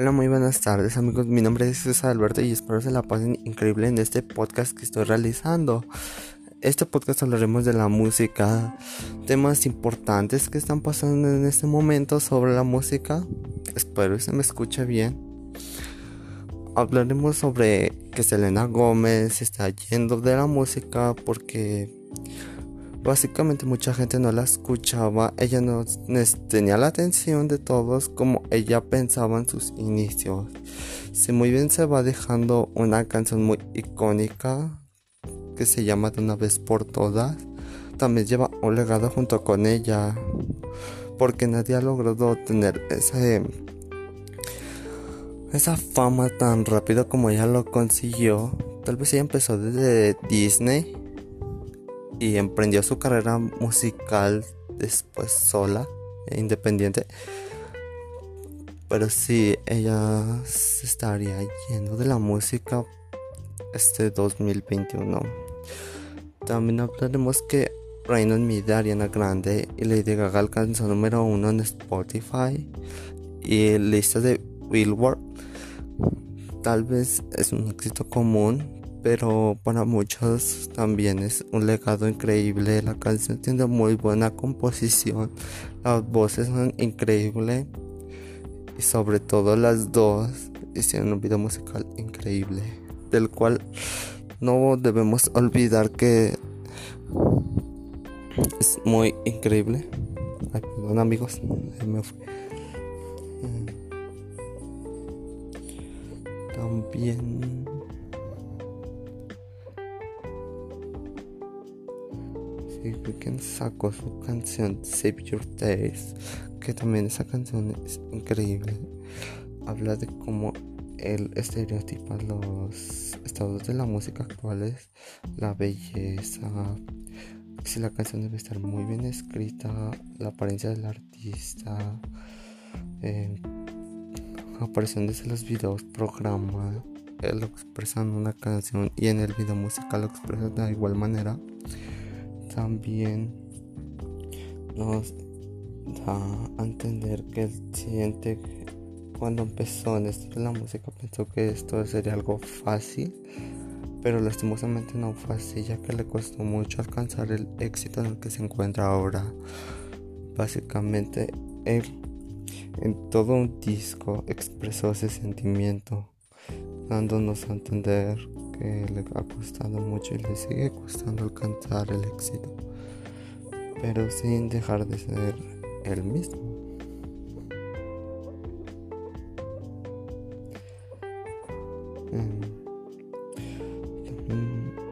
Hola, muy buenas tardes amigos, mi nombre es César Alberto y espero se la pasen increíble en este podcast que estoy realizando. Este podcast hablaremos de la música, temas importantes que están pasando en este momento sobre la música. Espero que se me escuche bien. Hablaremos sobre que Selena Gómez está yendo de la música porque Básicamente mucha gente no la escuchaba, ella no tenía la atención de todos como ella pensaba en sus inicios. Si muy bien se va dejando una canción muy icónica que se llama De una vez por todas, también lleva un legado junto con ella, porque nadie ha logrado tener ese esa fama tan rápido como ella lo consiguió. Tal vez ella empezó desde Disney y emprendió su carrera musical después sola, e independiente. Pero sí, ella se estaría yendo de la música este 2021. También hablaremos que Reino Mid, Ariana Grande y Lady Gaga alcanzó número uno en Spotify y lista de Billboard. Tal vez es un éxito común, pero para muchos también es un legado increíble. La canción tiene muy buena composición, las voces son increíbles y sobre todo las dos hicieron un video musical increíble, del cual no debemos olvidar que es muy increíble. Ay, perdón amigos, me fue. También Weeknd sacó su canción Save Your Days, que también esa canción es increíble. Habla de cómo él estereotipa los estados de la música actuales, la belleza, si la canción debe estar muy bien escrita, la apariencia del artista, eh, aparición desde los videos, programa, él lo expresa en una canción y en el video musical lo expresa de igual manera también nos da a entender que el siguiente cuando empezó en esto la música pensó que esto sería algo fácil pero lastimosamente no fue así ya que le costó mucho alcanzar el éxito en el que se encuentra ahora. Básicamente él en todo un disco expresó ese sentimiento dándonos a entender le ha costado mucho y le sigue costando alcanzar el éxito, pero sin dejar de ser el mismo. Mm.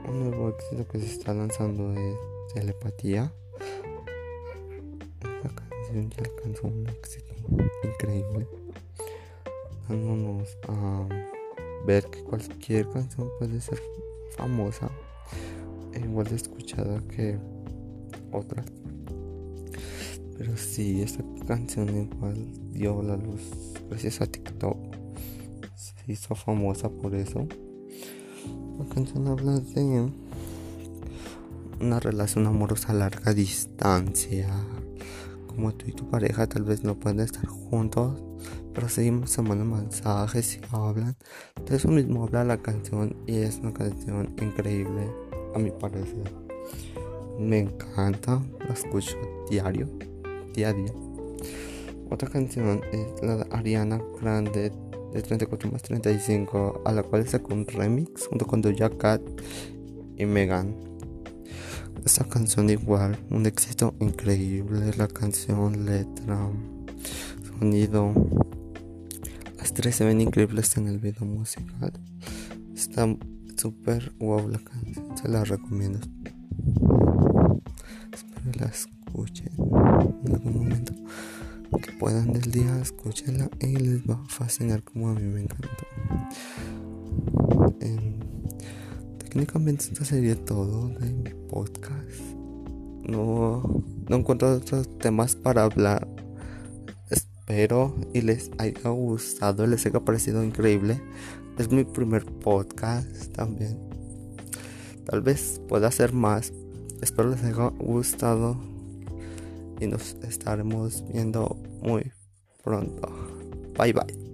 un nuevo éxito que se está lanzando es Telepatía. Esta canción ya alcanzó un éxito increíble, dándonos a ver que cualquier canción puede ser famosa igual escuchada que otras. Pero si esta canción igual dio la luz gracias a TikTok. Se hizo famosa por eso. La canción habla de una relación amorosa a larga distancia. Como tú y tu pareja tal vez no pueden estar juntos pero seguimos mandando mensajes y hablan. De eso mismo habla la canción y es una canción increíble, a mi parecer. Me encanta, la escucho diario, día. Otra canción es la de Ariana Grande de 34 más 35, a la cual sacó un remix junto con Doja Cat y Megan. Esta canción igual, un éxito increíble, la canción, letra, sonido, las tres se ven increíbles en el video musical. Está súper wow la canción, se la recomiendo. Espero la escuchen en algún momento. Que puedan del día, escúchenla y les va a fascinar como a mí me encantó. Técnicamente esto sería todo de mi podcast. No, no encuentro otros temas para hablar Espero y les haya gustado, les haya parecido increíble. Es mi primer podcast también. Tal vez pueda hacer más. Espero les haya gustado y nos estaremos viendo muy pronto. Bye bye.